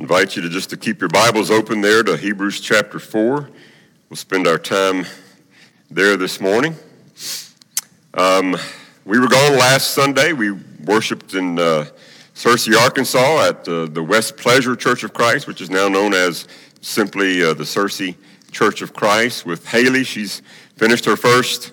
invite you to just to keep your Bibles open there to Hebrews chapter 4. We'll spend our time there this morning. Um, we were gone last Sunday. We worshiped in uh, Searcy, Arkansas at uh, the West Pleasure Church of Christ, which is now known as simply uh, the Searcy Church of Christ with Haley. She's finished her first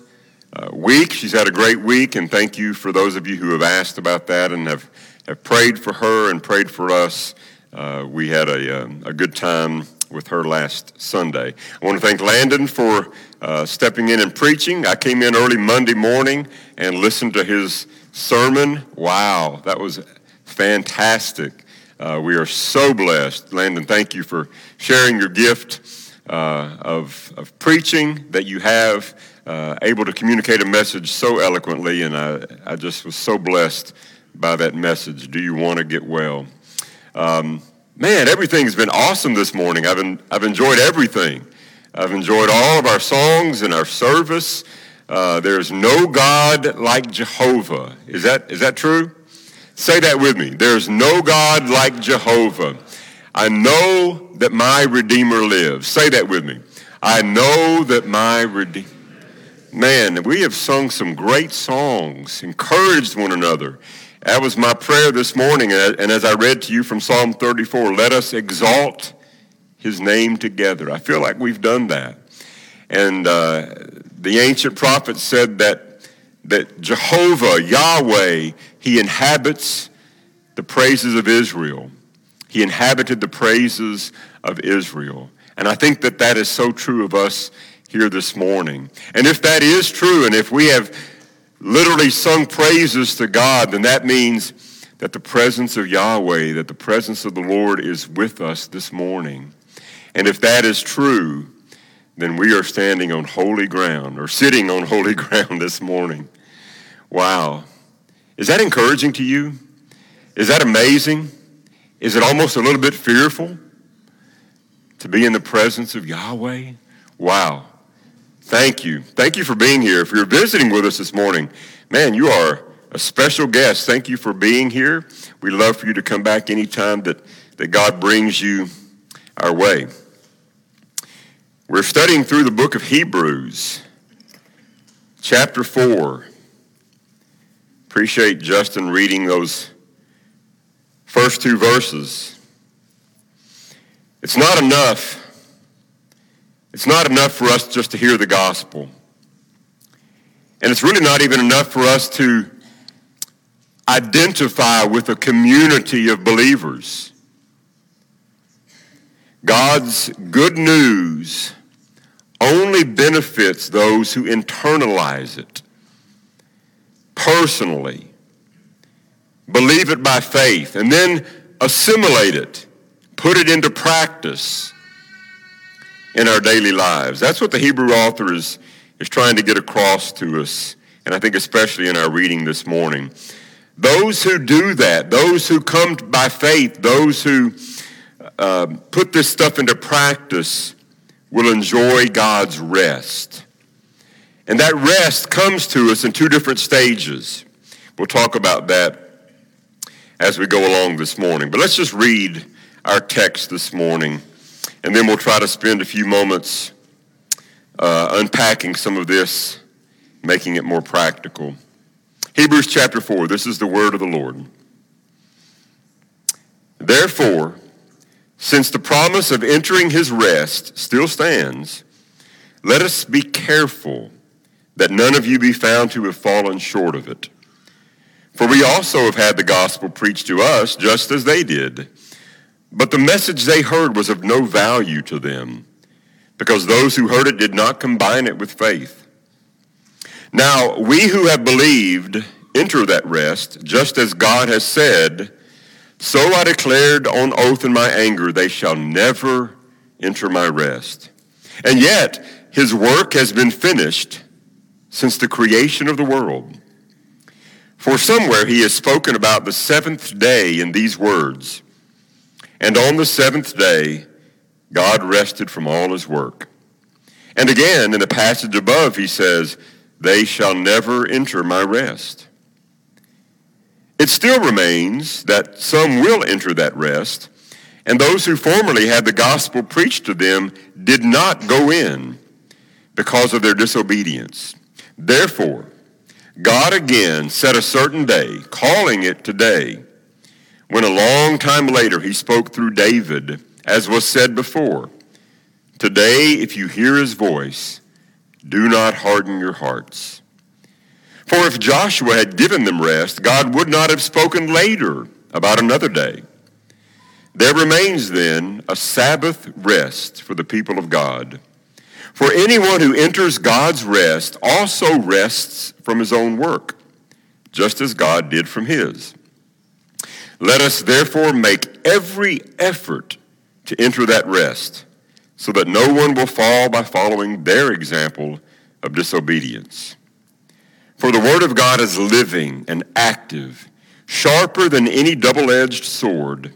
uh, week. She's had a great week, and thank you for those of you who have asked about that and have, have prayed for her and prayed for us. Uh, we had a, um, a good time with her last Sunday. I want to thank Landon for uh, stepping in and preaching. I came in early Monday morning and listened to his sermon. Wow, that was fantastic. Uh, we are so blessed. Landon, thank you for sharing your gift uh, of, of preaching that you have, uh, able to communicate a message so eloquently, and I, I just was so blessed by that message. Do you want to get well? Um, man, everything's been awesome this morning. I've, I've enjoyed everything. I've enjoyed all of our songs and our service. Uh, there's no God like Jehovah. Is that, is that true? Say that with me. There's no God like Jehovah. I know that my Redeemer lives. Say that with me. I know that my Redeemer. Man, we have sung some great songs, encouraged one another. That was my prayer this morning. And as I read to you from Psalm 34, let us exalt his name together. I feel like we've done that. And uh, the ancient prophets said that, that Jehovah, Yahweh, he inhabits the praises of Israel. He inhabited the praises of Israel. And I think that that is so true of us here this morning. And if that is true, and if we have literally sung praises to God, then that means that the presence of Yahweh, that the presence of the Lord is with us this morning. And if that is true, then we are standing on holy ground or sitting on holy ground this morning. Wow. Is that encouraging to you? Is that amazing? Is it almost a little bit fearful to be in the presence of Yahweh? Wow. Thank you. Thank you for being here. If you're visiting with us this morning, man, you are a special guest. Thank you for being here. We love for you to come back anytime that, that God brings you our way. We're studying through the book of Hebrews, chapter 4. Appreciate Justin reading those first two verses. It's not enough. It's not enough for us just to hear the gospel. And it's really not even enough for us to identify with a community of believers. God's good news only benefits those who internalize it personally believe it by faith, and then assimilate it, put it into practice in our daily lives. That's what the Hebrew author is, is trying to get across to us, and I think especially in our reading this morning. Those who do that, those who come by faith, those who uh, put this stuff into practice, will enjoy God's rest. And that rest comes to us in two different stages. We'll talk about that as we go along this morning. But let's just read our text this morning, and then we'll try to spend a few moments uh, unpacking some of this, making it more practical. Hebrews chapter 4, this is the word of the Lord. Therefore, since the promise of entering his rest still stands, let us be careful that none of you be found to have fallen short of it. For we also have had the gospel preached to us just as they did. But the message they heard was of no value to them, because those who heard it did not combine it with faith. Now, we who have believed enter that rest, just as God has said, So I declared on oath in my anger, they shall never enter my rest. And yet, his work has been finished since the creation of the world. For somewhere he has spoken about the seventh day in these words And on the seventh day, God rested from all his work. And again, in the passage above, he says, They shall never enter my rest. It still remains that some will enter that rest, And those who formerly had the gospel preached to them did not go in because of their disobedience. Therefore, God again set a certain day, calling it today, when a long time later he spoke through David, as was said before Today, if you hear his voice, do not harden your hearts. For if Joshua had given them rest, God would not have spoken later about another day. There remains then a Sabbath rest for the people of God. For anyone who enters God's rest also rests from his own work, just as God did from his. Let us therefore make every effort to enter that rest, so that no one will fall by following their example of disobedience. For the word of God is living and active, sharper than any double edged sword.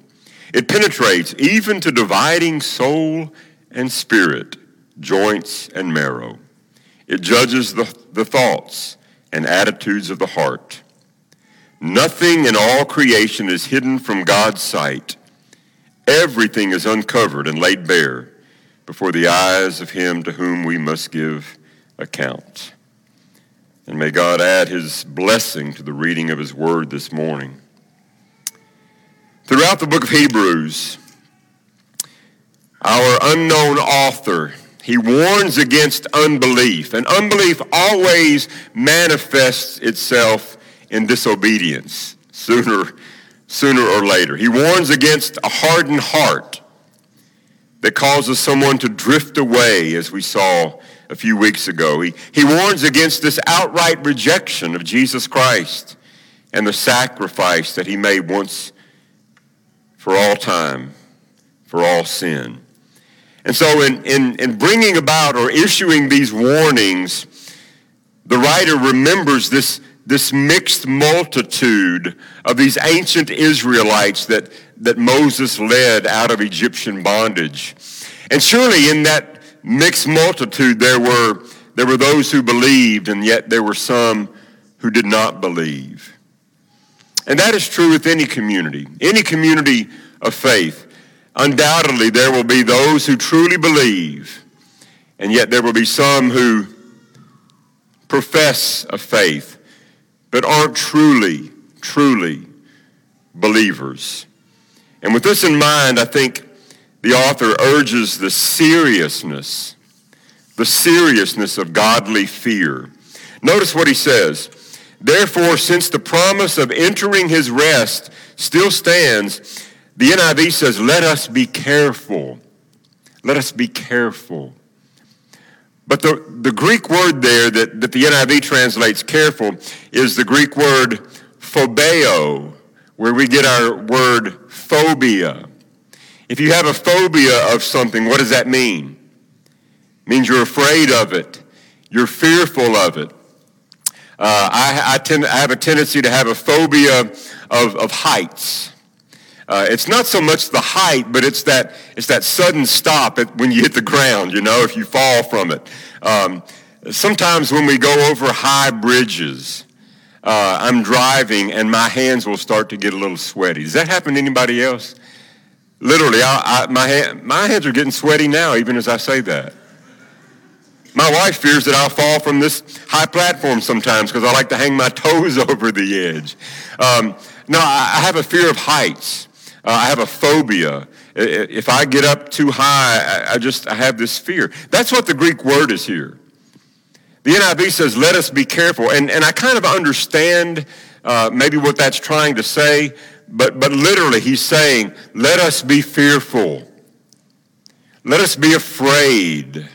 It penetrates even to dividing soul and spirit, joints and marrow. It judges the, the thoughts and attitudes of the heart. Nothing in all creation is hidden from God's sight. Everything is uncovered and laid bare before the eyes of him to whom we must give account. And may God add his blessing to the reading of his word this morning. Throughout the book of Hebrews, our unknown author, he warns against unbelief. And unbelief always manifests itself in disobedience sooner, sooner or later. He warns against a hardened heart that causes someone to drift away, as we saw a few weeks ago. He, he warns against this outright rejection of Jesus Christ and the sacrifice that he made once for all time, for all sin. And so, in, in, in bringing about or issuing these warnings, the writer remembers this, this mixed multitude of these ancient Israelites that, that Moses led out of Egyptian bondage. And surely in that mixed multitude there were, there were those who believed, and yet there were some who did not believe. And that is true with any community, any community of faith. Undoubtedly, there will be those who truly believe, and yet there will be some who profess a faith, but aren't truly, truly believers. And with this in mind, I think the author urges the seriousness, the seriousness of godly fear. Notice what he says. Therefore, since the promise of entering his rest still stands, the NIV says, let us be careful. Let us be careful. But the, the Greek word there that, that the NIV translates careful is the Greek word phobeo, where we get our word phobia. If you have a phobia of something, what does that mean? It means you're afraid of it. You're fearful of it. Uh, I, I, tend, I have a tendency to have a phobia of, of heights. Uh, it's not so much the height, but it's that, it's that sudden stop at, when you hit the ground, you know, if you fall from it. Um, sometimes when we go over high bridges, uh, I'm driving and my hands will start to get a little sweaty. Does that happen to anybody else? Literally, I, I, my, hand, my hands are getting sweaty now, even as I say that. My wife fears that I'll fall from this high platform sometimes because I like to hang my toes over the edge. Um, no, I have a fear of heights. Uh, I have a phobia. If I get up too high, I just I have this fear. That's what the Greek word is here. The NIV says, let us be careful. And, and I kind of understand uh, maybe what that's trying to say, but, but literally he's saying, let us be fearful. Let us be afraid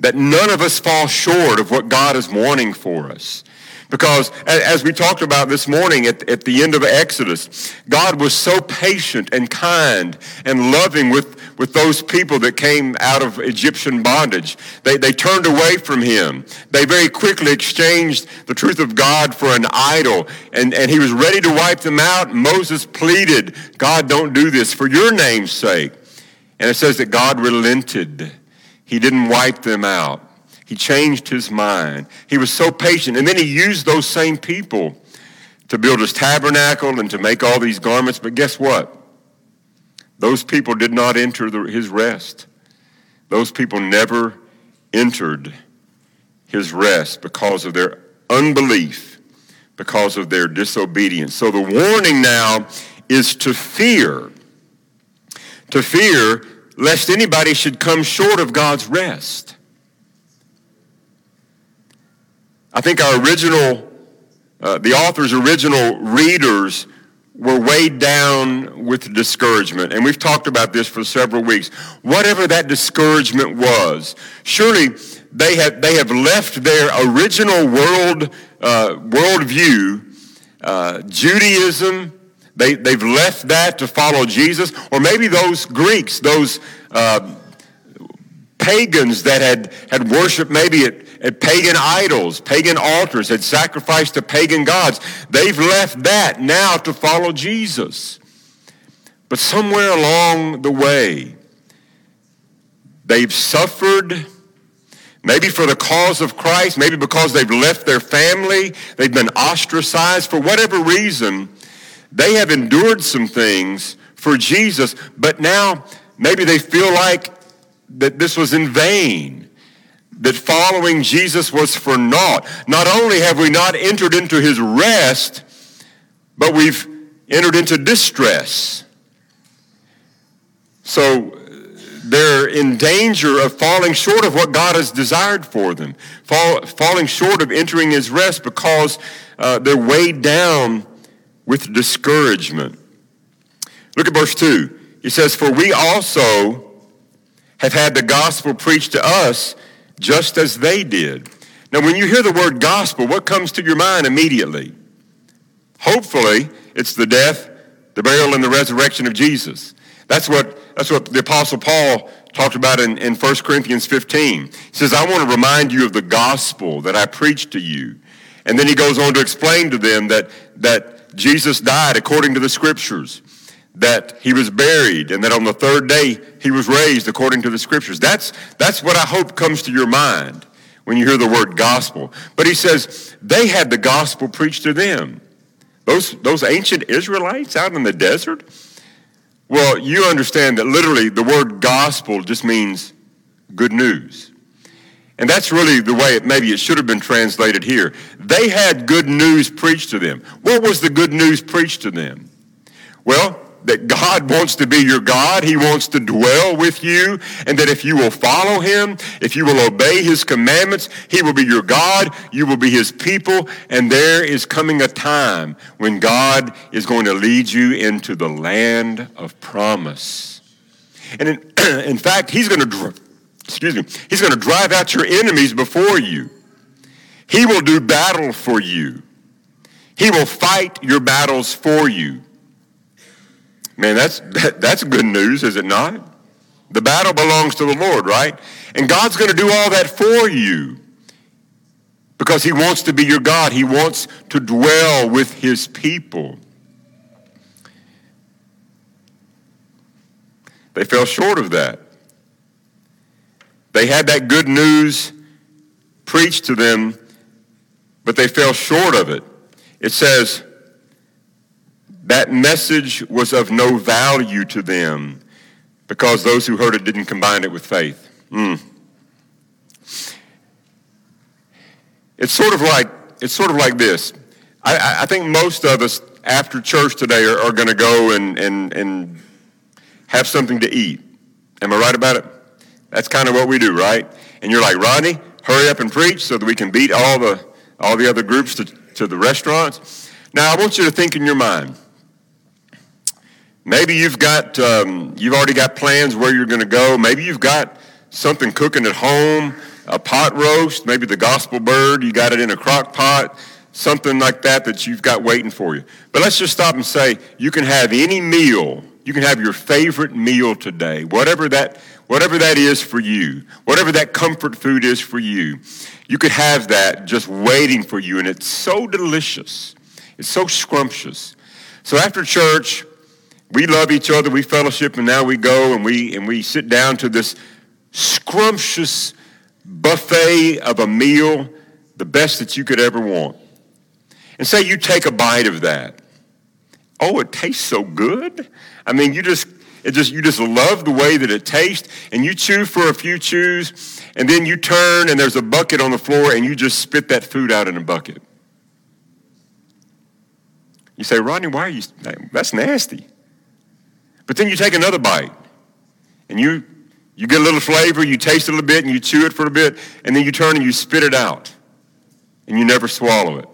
that none of us fall short of what God is wanting for us. Because as we talked about this morning at, at the end of Exodus, God was so patient and kind and loving with, with those people that came out of Egyptian bondage. They, they turned away from him. They very quickly exchanged the truth of God for an idol. And, and he was ready to wipe them out. Moses pleaded, God, don't do this for your name's sake. And it says that God relented. He didn't wipe them out. He changed his mind. He was so patient. And then he used those same people to build his tabernacle and to make all these garments. But guess what? those people did not enter the, his rest. Those people never entered his rest because of their unbelief, because of their disobedience. So the warning now is to fear. To fear lest anybody should come short of God's rest. I think our original, uh, the author's original readers were weighed down with discouragement. And we've talked about this for several weeks. Whatever that discouragement was, surely they have, they have left their original world, uh, worldview, uh, Judaism, they, they've left that to follow Jesus. Or maybe those Greeks, those uh, pagans that had, had worshiped maybe at, at pagan idols, pagan altars, had sacrificed to pagan gods, they've left that now to follow Jesus. But somewhere along the way, they've suffered Maybe for the cause of Christ, maybe because they've left their family, they've been ostracized for whatever reason. They have endured some things for Jesus, but now maybe they feel like that this was in vain, that following Jesus was for naught. Not only have we not entered into his rest, but we've entered into distress. So they're in danger of falling short of what God has desired for them, fall, falling short of entering his rest because uh, they're weighed down with discouragement. Look at verse 2. He says, For we also have had the gospel preached to us just as they did. Now, when you hear the word gospel, what comes to your mind immediately? Hopefully, it's the death, the burial, and the resurrection of Jesus. That's what, that's what the Apostle Paul talked about in, in 1 Corinthians 15. He says, I want to remind you of the gospel that I preached to you. And then he goes on to explain to them that, that Jesus died according to the scriptures, that he was buried, and that on the third day he was raised according to the scriptures. That's, that's what I hope comes to your mind when you hear the word gospel. But he says they had the gospel preached to them. Those, those ancient Israelites out in the desert? Well, you understand that literally the word gospel just means good news. And that's really the way it maybe it should have been translated here. They had good news preached to them. What was the good news preached to them? Well, that God wants to be your God. He wants to dwell with you. And that if you will follow him, if you will obey his commandments, he will be your God. You will be his people. And there is coming a time when God is going to lead you into the land of promise. And in, in fact, he's going to excuse me, he's going to drive out your enemies before you. He will do battle for you. He will fight your battles for you. Man, that's, that, that's good news, is it not? The battle belongs to the Lord, right? And God's going to do all that for you because he wants to be your God. He wants to dwell with his people. They fell short of that. They had that good news preached to them, but they fell short of it. It says, that message was of no value to them because those who heard it didn't combine it with faith. Mm. It's sort of like it's sort of like this. I, I think most of us after church today are, are going to go and, and, and have something to eat. Am I right about it? That's kind of what we do, right? And you're like, Rodney, hurry up and preach so that we can beat all the, all the other groups to, to the restaurants. Now, I want you to think in your mind. Maybe you've got, um, you've already got plans where you're going to go. Maybe you've got something cooking at home, a pot roast, maybe the gospel bird, you got it in a crock pot, something like that that you've got waiting for you. But let's just stop and say you can have any meal. You can have your favorite meal today, whatever that whatever that is for you, whatever that comfort food is for you, you could have that just waiting for you. And it's so delicious. It's so scrumptious. So after church, we love each other, we fellowship, and now we go and we, and we sit down to this scrumptious buffet of a meal, the best that you could ever want. And say you take a bite of that. Oh, it tastes so good. I mean, you just it just you just love the way that it tastes, and you chew for a few chews, and then you turn and there's a bucket on the floor, and you just spit that food out in a bucket. You say, Rodney, why are you? That's nasty. But then you take another bite, and you you get a little flavor, you taste it a little bit, and you chew it for a bit, and then you turn and you spit it out, and you never swallow it.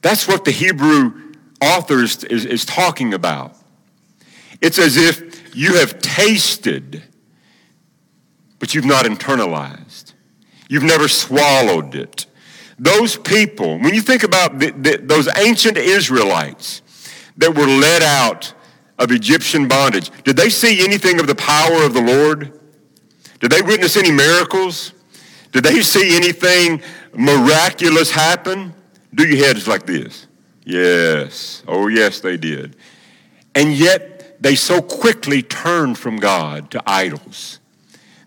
That's what the Hebrew author is, is, is talking about. It's as if you have tasted, but you've not internalized. You've never swallowed it. Those people, when you think about the, the, those ancient Israelites that were led out of Egyptian bondage, did they see anything of the power of the Lord? Did they witness any miracles? Did they see anything miraculous happen? Do your heads like this. Yes. Oh, yes, they did. And yet, they so quickly turned from God to idols.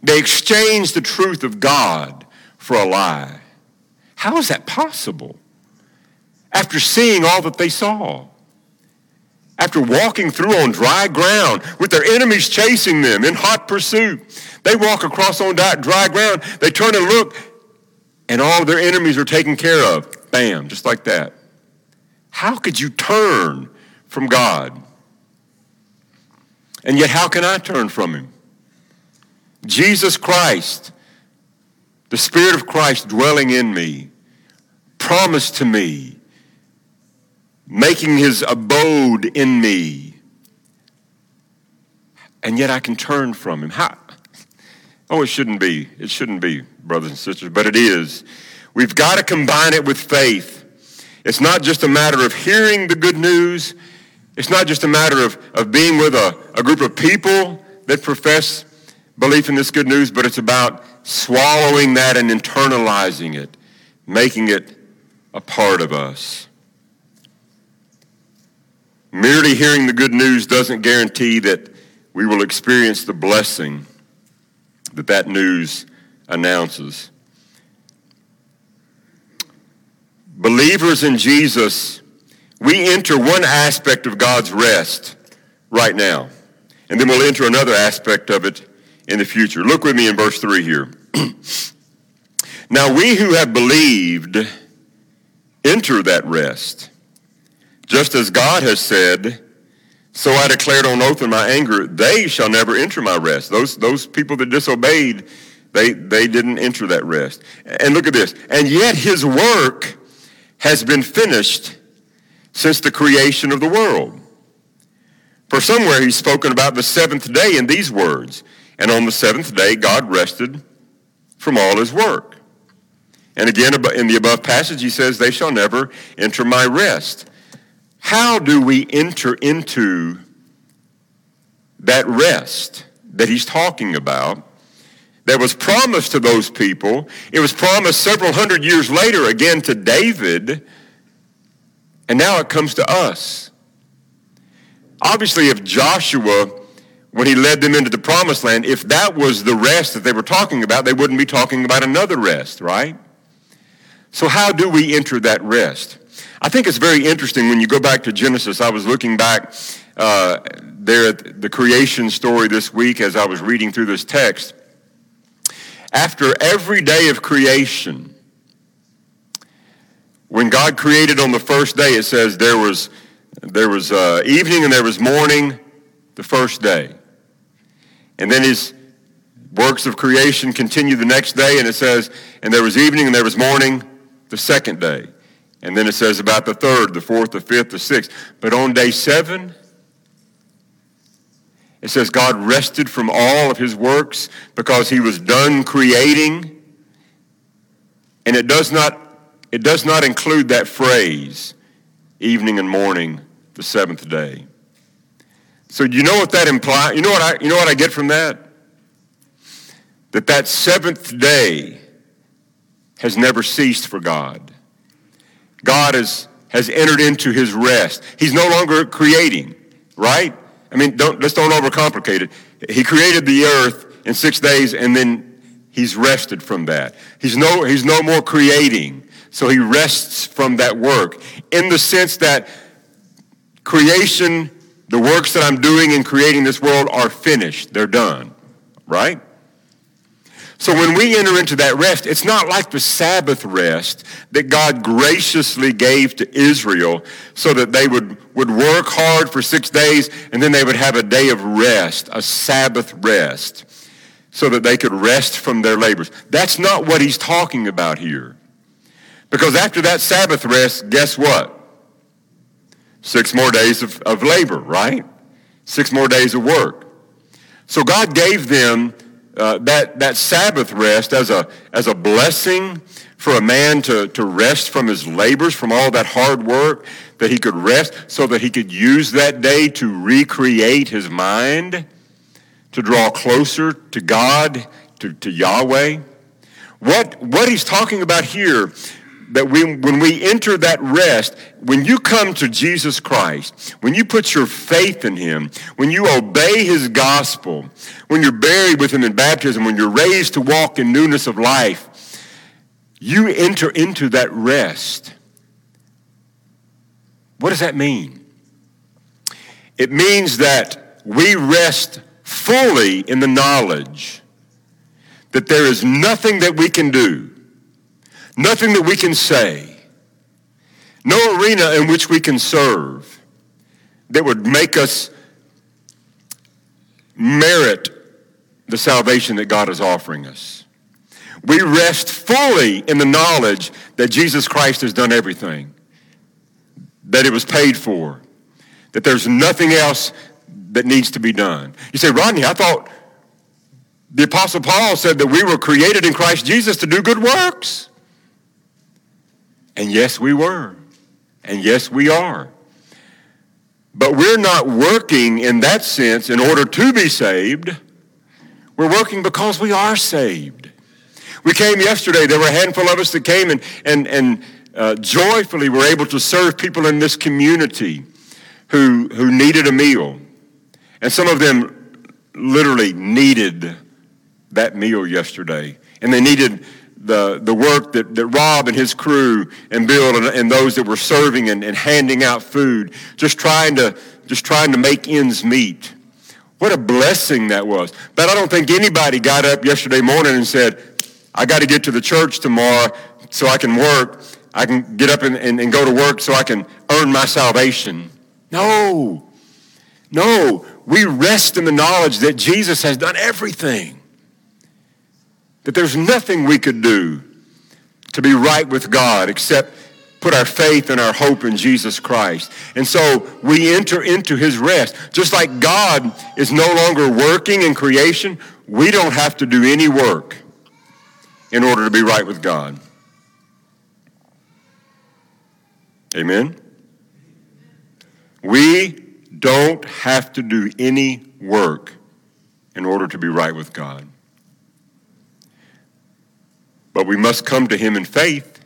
They exchanged the truth of God for a lie. How is that possible? After seeing all that they saw, after walking through on dry ground with their enemies chasing them in hot pursuit, they walk across on dry ground, they turn and look, and all their enemies are taken care of. Bam, just like that. How could you turn from God? And yet, how can I turn from Him? Jesus Christ, the Spirit of Christ dwelling in me, promised to me, making His abode in me. And yet I can turn from Him. How? Oh, it shouldn't be. It shouldn't be, brothers and sisters, but it is. We've got to combine it with faith. It's not just a matter of hearing the good news. It's not just a matter of, of being with a, a group of people that profess belief in this good news, but it's about swallowing that and internalizing it, making it a part of us. Merely hearing the good news doesn't guarantee that we will experience the blessing that that news announces. Believers in Jesus, we enter one aspect of God's rest right now, and then we'll enter another aspect of it in the future. Look with me in verse 3 here. now, we who have believed enter that rest, just as God has said, so I declared on oath in my anger, they shall never enter my rest. Those, those people that disobeyed, they, they didn't enter that rest. And look at this. And yet his work has been finished since the creation of the world. For somewhere he's spoken about the seventh day in these words, and on the seventh day God rested from all his work. And again, in the above passage, he says, They shall never enter my rest. How do we enter into that rest that he's talking about? that was promised to those people. It was promised several hundred years later again to David, and now it comes to us. Obviously, if Joshua, when he led them into the promised land, if that was the rest that they were talking about, they wouldn't be talking about another rest, right? So, how do we enter that rest? I think it's very interesting when you go back to Genesis. I was looking back uh, there at the creation story this week as I was reading through this text. After every day of creation, when God created on the first day, it says there was, there was uh, evening and there was morning the first day. And then his works of creation continue the next day, and it says, and there was evening and there was morning the second day. And then it says about the third, the fourth, the fifth, the sixth. But on day seven, it says God rested from all of his works because he was done creating. And it does not, it does not include that phrase, evening and morning, the seventh day. So you know what that implies? You know what I, you know what I get from that? That that seventh day has never ceased for God. God has, has entered into his rest. He's no longer creating, right? I mean, don't, let's don't overcomplicate it. He created the earth in six days and then he's rested from that. He's no, he's no more creating. So he rests from that work in the sense that creation, The works that I'm doing in creating this world are finished. They're done, right? So when we enter into that rest, it's not like the Sabbath rest that God graciously gave to Israel so that they would, would work hard for six days and then they would have a day of rest, a Sabbath rest, so that they could rest from their labors. That's not what he's talking about here. Because after that Sabbath rest, guess what? Six more days of, of labor, right? Six more days of work. So God gave them uh, that, that Sabbath rest as a, as a blessing for a man to, to rest from his labors, from all that hard work, that he could rest so that he could use that day to recreate his mind, to draw closer to God, to, to Yahweh. What, what he's talking about here that we, when we enter that rest, when you come to Jesus Christ, when you put your faith in him, when you obey his gospel, when you're buried with him in baptism, when you're raised to walk in newness of life, you enter into that rest. What does that mean? It means that we rest fully in the knowledge that there is nothing that we can do nothing that we can say, no arena in which we can serve that would make us merit the salvation that God is offering us. We rest fully in the knowledge that Jesus Christ has done everything, that it was paid for, that there's nothing else that needs to be done. You say, Rodney, I thought the Apostle Paul said that we were created in Christ Jesus to do good works. And yes, we were. And yes, we are. But we're not working in that sense in order to be saved. We're working because we are saved. We came yesterday. There were a handful of us that came and, and, and uh, joyfully were able to serve people in this community who, who needed a meal. And some of them literally needed that meal yesterday. And they needed the, the work that, that Rob and his crew and Bill and, and those that were serving and, and handing out food, just trying to just trying to make ends meet. What a blessing that was. But I don't think anybody got up yesterday morning and said, I got to get to the church tomorrow so I can work. I can get up and, and, and go to work so I can earn my salvation. No. No. We rest in the knowledge that Jesus has done everything that there's nothing we could do to be right with God except put our faith and our hope in Jesus Christ. And so we enter into his rest. Just like God is no longer working in creation, we don't have to do any work in order to be right with God. Amen? We don't have to do any work in order to be right with God. But we must come to him in faith.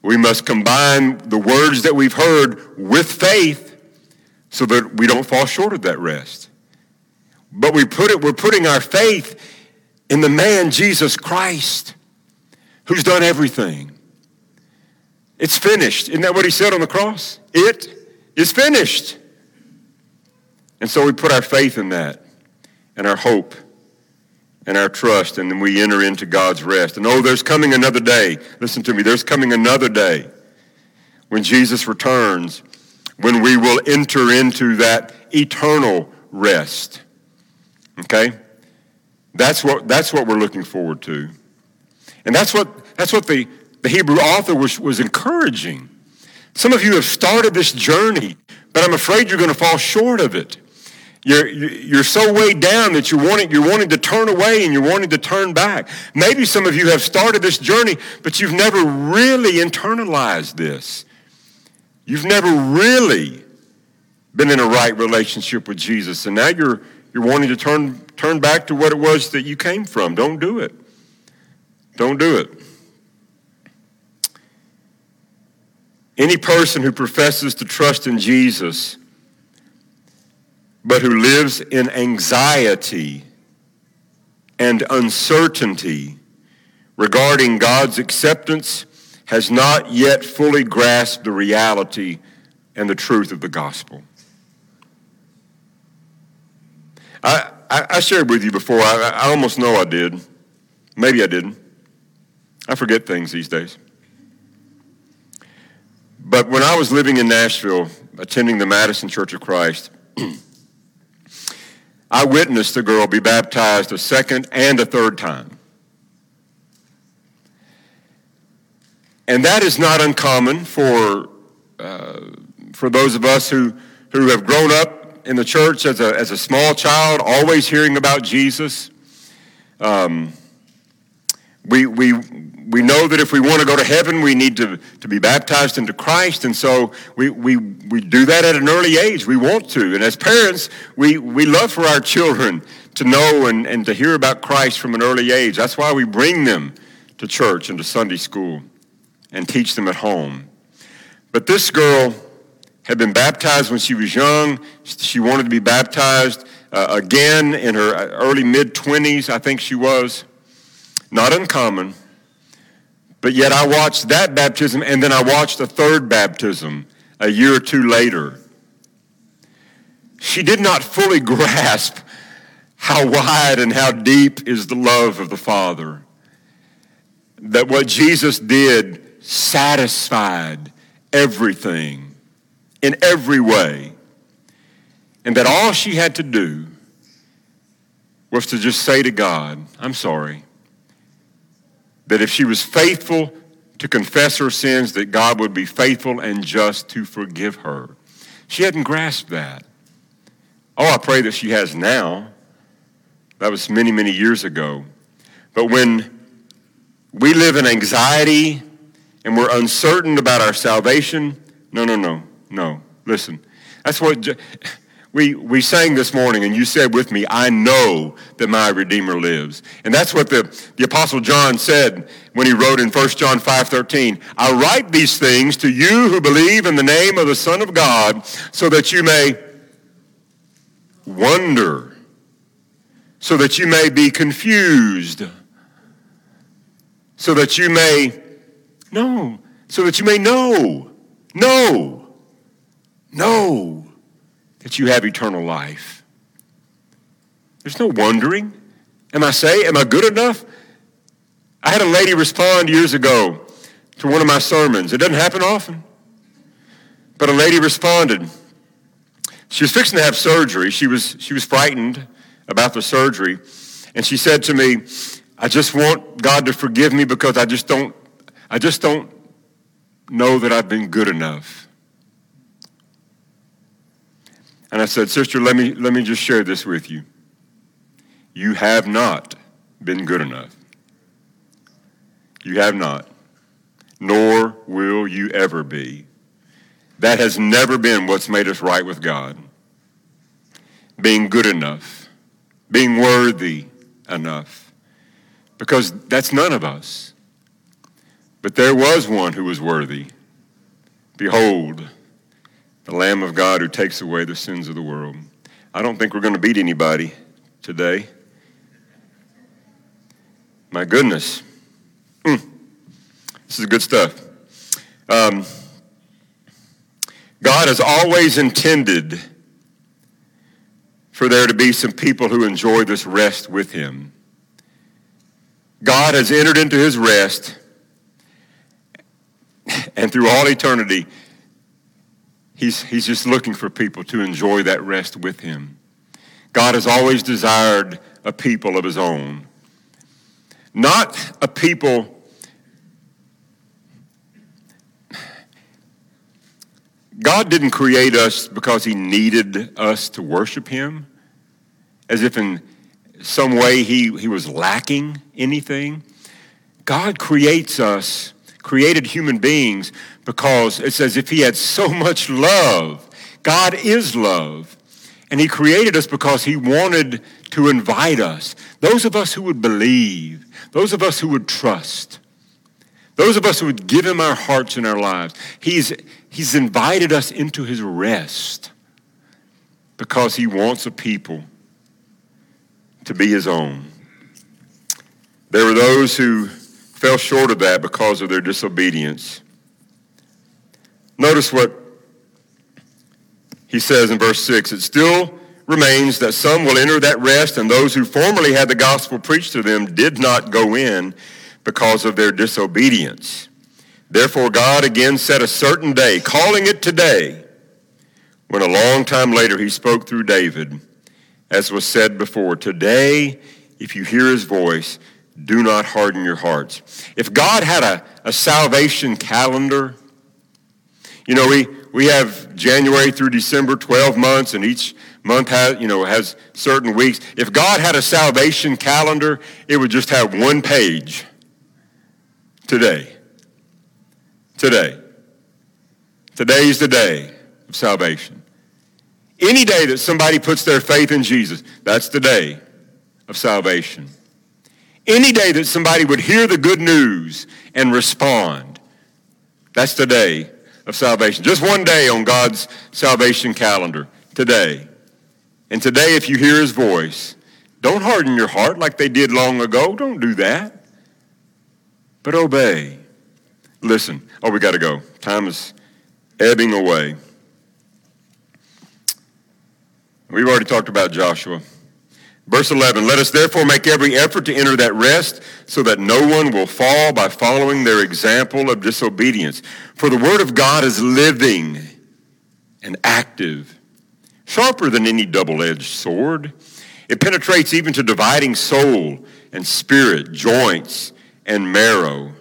We must combine the words that we've heard with faith so that we don't fall short of that rest. But we put it, we're putting our faith in the man Jesus Christ who's done everything. It's finished. Isn't that what he said on the cross? It is finished. And so we put our faith in that and our hope and our trust, and then we enter into God's rest. And oh, there's coming another day. Listen to me. There's coming another day when Jesus returns, when we will enter into that eternal rest. Okay? That's what, that's what we're looking forward to. And that's what, that's what the, the Hebrew author was, was encouraging. Some of you have started this journey, but I'm afraid you're going to fall short of it. You're, you're so weighed down that you're wanting, you're wanting to turn away and you're wanting to turn back. Maybe some of you have started this journey, but you've never really internalized this. You've never really been in a right relationship with Jesus. And now you're, you're wanting to turn, turn back to what it was that you came from. Don't do it. Don't do it. Any person who professes to trust in Jesus but who lives in anxiety and uncertainty regarding God's acceptance has not yet fully grasped the reality and the truth of the gospel. I, I, I shared with you before, I, I almost know I did. Maybe I didn't. I forget things these days. But when I was living in Nashville, attending the Madison Church of Christ, I witnessed the girl be baptized a second and a third time. And that is not uncommon for, uh, for those of us who, who have grown up in the church as a, as a small child, always hearing about Jesus. Um, we, we, we know that if we want to go to heaven, we need to, to be baptized into Christ. And so we, we, we do that at an early age. We want to. And as parents, we, we love for our children to know and, and to hear about Christ from an early age. That's why we bring them to church and to Sunday school and teach them at home. But this girl had been baptized when she was young. She wanted to be baptized uh, again in her early mid 20s, I think she was. Not uncommon. But yet I watched that baptism and then I watched a third baptism a year or two later. She did not fully grasp how wide and how deep is the love of the Father. That what Jesus did satisfied everything in every way. And that all she had to do was to just say to God, I'm sorry. That if she was faithful to confess her sins, that God would be faithful and just to forgive her. She hadn't grasped that. Oh, I pray that she has now. That was many, many years ago. But when we live in anxiety and we're uncertain about our salvation, no, no, no, no. Listen, that's what we, we sang this morning, and you said with me, I know that my Redeemer lives. And that's what the, the Apostle John said when he wrote in 1 John 5.13, I write these things to you who believe in the name of the Son of God, so that you may wonder, so that you may be confused, so that you may no. So that you may know, know, know that you have eternal life. There's no wondering. Am I say, am I good enough? I had a lady respond years ago to one of my sermons. It doesn't happen often. But a lady responded. She was fixing to have surgery. She was, she was frightened about the surgery. And she said to me, I just want God to forgive me because I just don't I just don't know that I've been good enough. And I said, Sister, let me, let me just share this with you. You have not been good enough. You have not, nor will you ever be. That has never been what's made us right with God. Being good enough, being worthy enough, because that's none of us. But there was one who was worthy. Behold, the Lamb of God who takes away the sins of the world. I don't think we're going to beat anybody today. My goodness. Mm. This is good stuff. Um, God has always intended for there to be some people who enjoy this rest with Him. God has entered into His rest and through all eternity, he's, he's just looking for people to enjoy that rest with him. God has always desired a people of his own, not a people. God didn't create us because he needed us to worship him, as if in some way he, he was lacking anything. God creates us created human beings because it's as if he had so much love. God is love. And he created us because he wanted to invite us. Those of us who would believe, those of us who would trust, those of us who would give him our hearts and our lives. He's, he's invited us into his rest because he wants a people to be his own. There were those who fell short of that because of their disobedience. Notice what he says in verse 6 it still remains that some will enter that rest, and those who formerly had the gospel preached to them did not go in because of their disobedience. Therefore, God again set a certain day, calling it today, when a long time later he spoke through David, as was said before Today, if you hear his voice, do not harden your hearts. If God had a, a salvation calendar, you know, we, we have January through December, 12 months, and each month has, you know, has certain weeks. If God had a salvation calendar, it would just have one page. Today. Today. Today's the day of salvation. Any day that somebody puts their faith in Jesus, that's the day of salvation. Any day that somebody would hear the good news and respond, that's the day of salvation. Just one day on God's salvation calendar, today. And today, if you hear his voice, don't harden your heart like they did long ago. Don't do that. But obey. Listen. Oh, we got to go. Time is ebbing away. We've already talked about Joshua. Verse 11, let us therefore make every effort to enter that rest so that no one will fall by following their example of disobedience. For the word of God is living and active, sharper than any double-edged sword. It penetrates even to dividing soul and spirit, joints and marrow.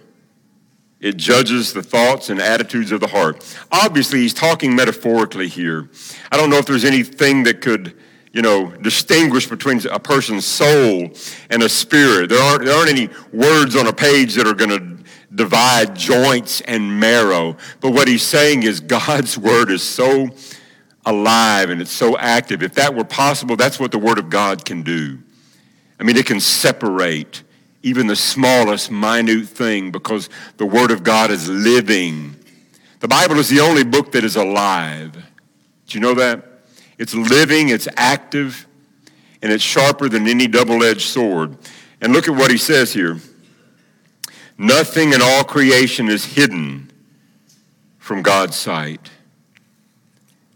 It judges the thoughts and attitudes of the heart. Obviously, he's talking metaphorically here. I don't know if there's anything that could you know, distinguish between a person's soul and a spirit. There aren't, there aren't any words on a page that are going to divide joints and marrow. But what he's saying is God's word is so alive and it's so active. If that were possible, that's what the word of God can do. I mean, it can separate even the smallest minute thing because the word of God is living. The Bible is the only book that is alive. Do you know that? It's living, it's active, and it's sharper than any double edged sword. And look at what he says here Nothing in all creation is hidden from God's sight.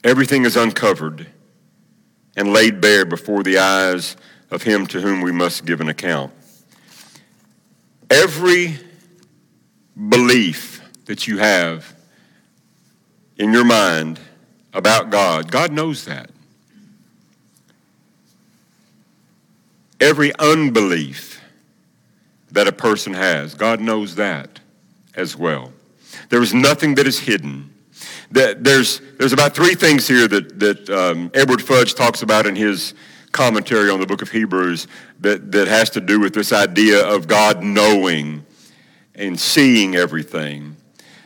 Everything is uncovered and laid bare before the eyes of him to whom we must give an account. Every belief that you have in your mind about God, God knows that. every unbelief that a person has. God knows that as well. There is nothing that is hidden. There's, there's about three things here that, that um, Edward Fudge talks about in his commentary on the book of Hebrews that, that has to do with this idea of God knowing and seeing everything.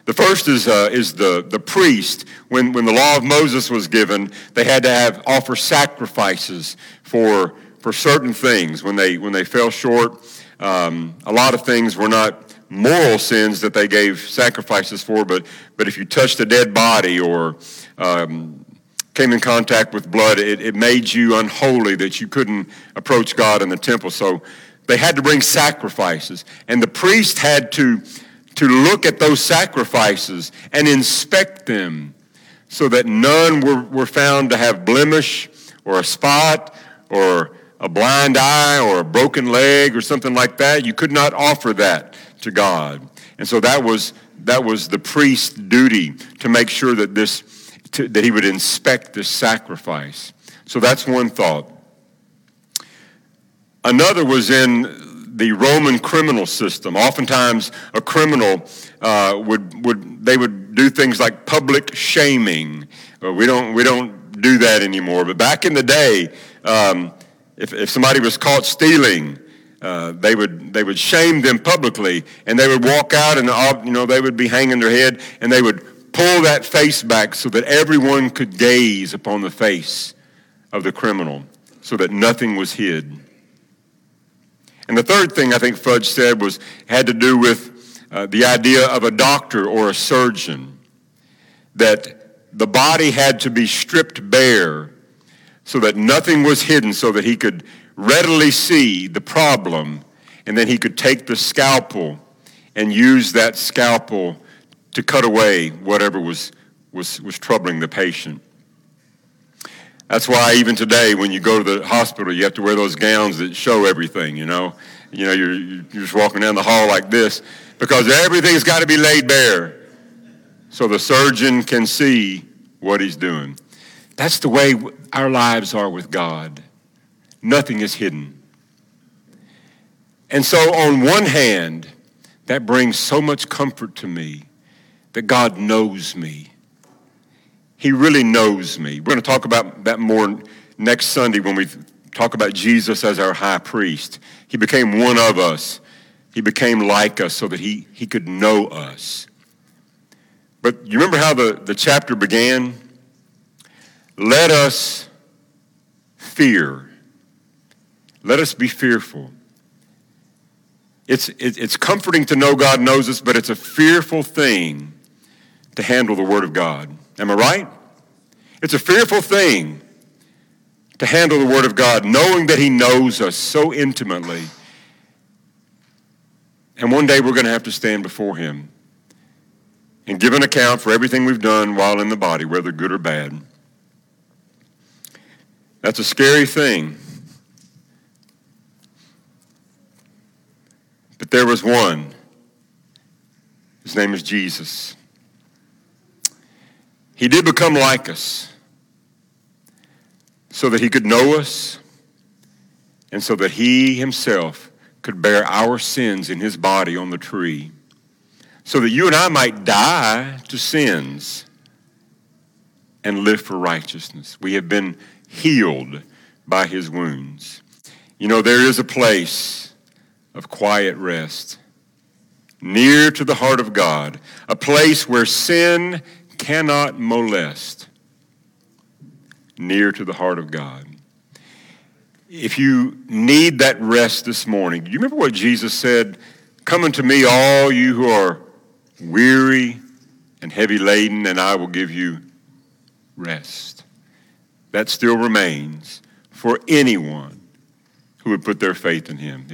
The first is, uh, is the, the priest. When, when the law of Moses was given, they had to have offer sacrifices for for certain things when they when they fell short. Um, a lot of things were not moral sins that they gave sacrifices for, but but if you touched a dead body or um, came in contact with blood, it, it made you unholy that you couldn't approach God in the temple. So they had to bring sacrifices, and the priest had to to look at those sacrifices and inspect them so that none were, were found to have blemish or a spot or a blind eye or a broken leg or something like that, you could not offer that to God. And so that was, that was the priest's duty to make sure that, this, to, that he would inspect this sacrifice. So that's one thought. Another was in the Roman criminal system. Oftentimes, a criminal uh, would, would they would do things like public shaming. Uh, we don't we don't do that anymore. But back in the day, um, if, if somebody was caught stealing, uh, they would they would shame them publicly, and they would walk out, and you know they would be hanging their head, and they would pull that face back so that everyone could gaze upon the face of the criminal, so that nothing was hid. And the third thing I think Fudge said was had to do with uh, the idea of a doctor or a surgeon, that the body had to be stripped bare so that nothing was hidden, so that he could readily see the problem, and then he could take the scalpel and use that scalpel to cut away whatever was, was, was troubling the patient. That's why even today, when you go to the hospital, you have to wear those gowns that show everything, you know. You know, you're, you're just walking down the hall like this because everything's got to be laid bare so the surgeon can see what he's doing. That's the way our lives are with God. Nothing is hidden. And so, on one hand, that brings so much comfort to me that God knows me. He really knows me. We're going to talk about that more next Sunday when we talk about Jesus as our high priest. He became one of us, he became like us so that he, he could know us. But you remember how the, the chapter began? Let us fear. Let us be fearful. It's, it's comforting to know God knows us, but it's a fearful thing to handle the Word of God. Am I right? It's a fearful thing to handle the Word of God, knowing that He knows us so intimately. And one day we're going to have to stand before Him and give an account for everything we've done while in the body, whether good or bad. That's a scary thing. But there was one. His name is Jesus. He did become like us so that he could know us and so that he himself could bear our sins in his body on the tree so that you and I might die to sins and live for righteousness. We have been healed by his wounds. You know, there is a place of quiet rest near to the heart of God, a place where sin cannot molest, near to the heart of God. If you need that rest this morning, do you remember what Jesus said? Come unto me, all you who are weary and heavy laden, and I will give you rest. That still remains for anyone who would put their faith in him.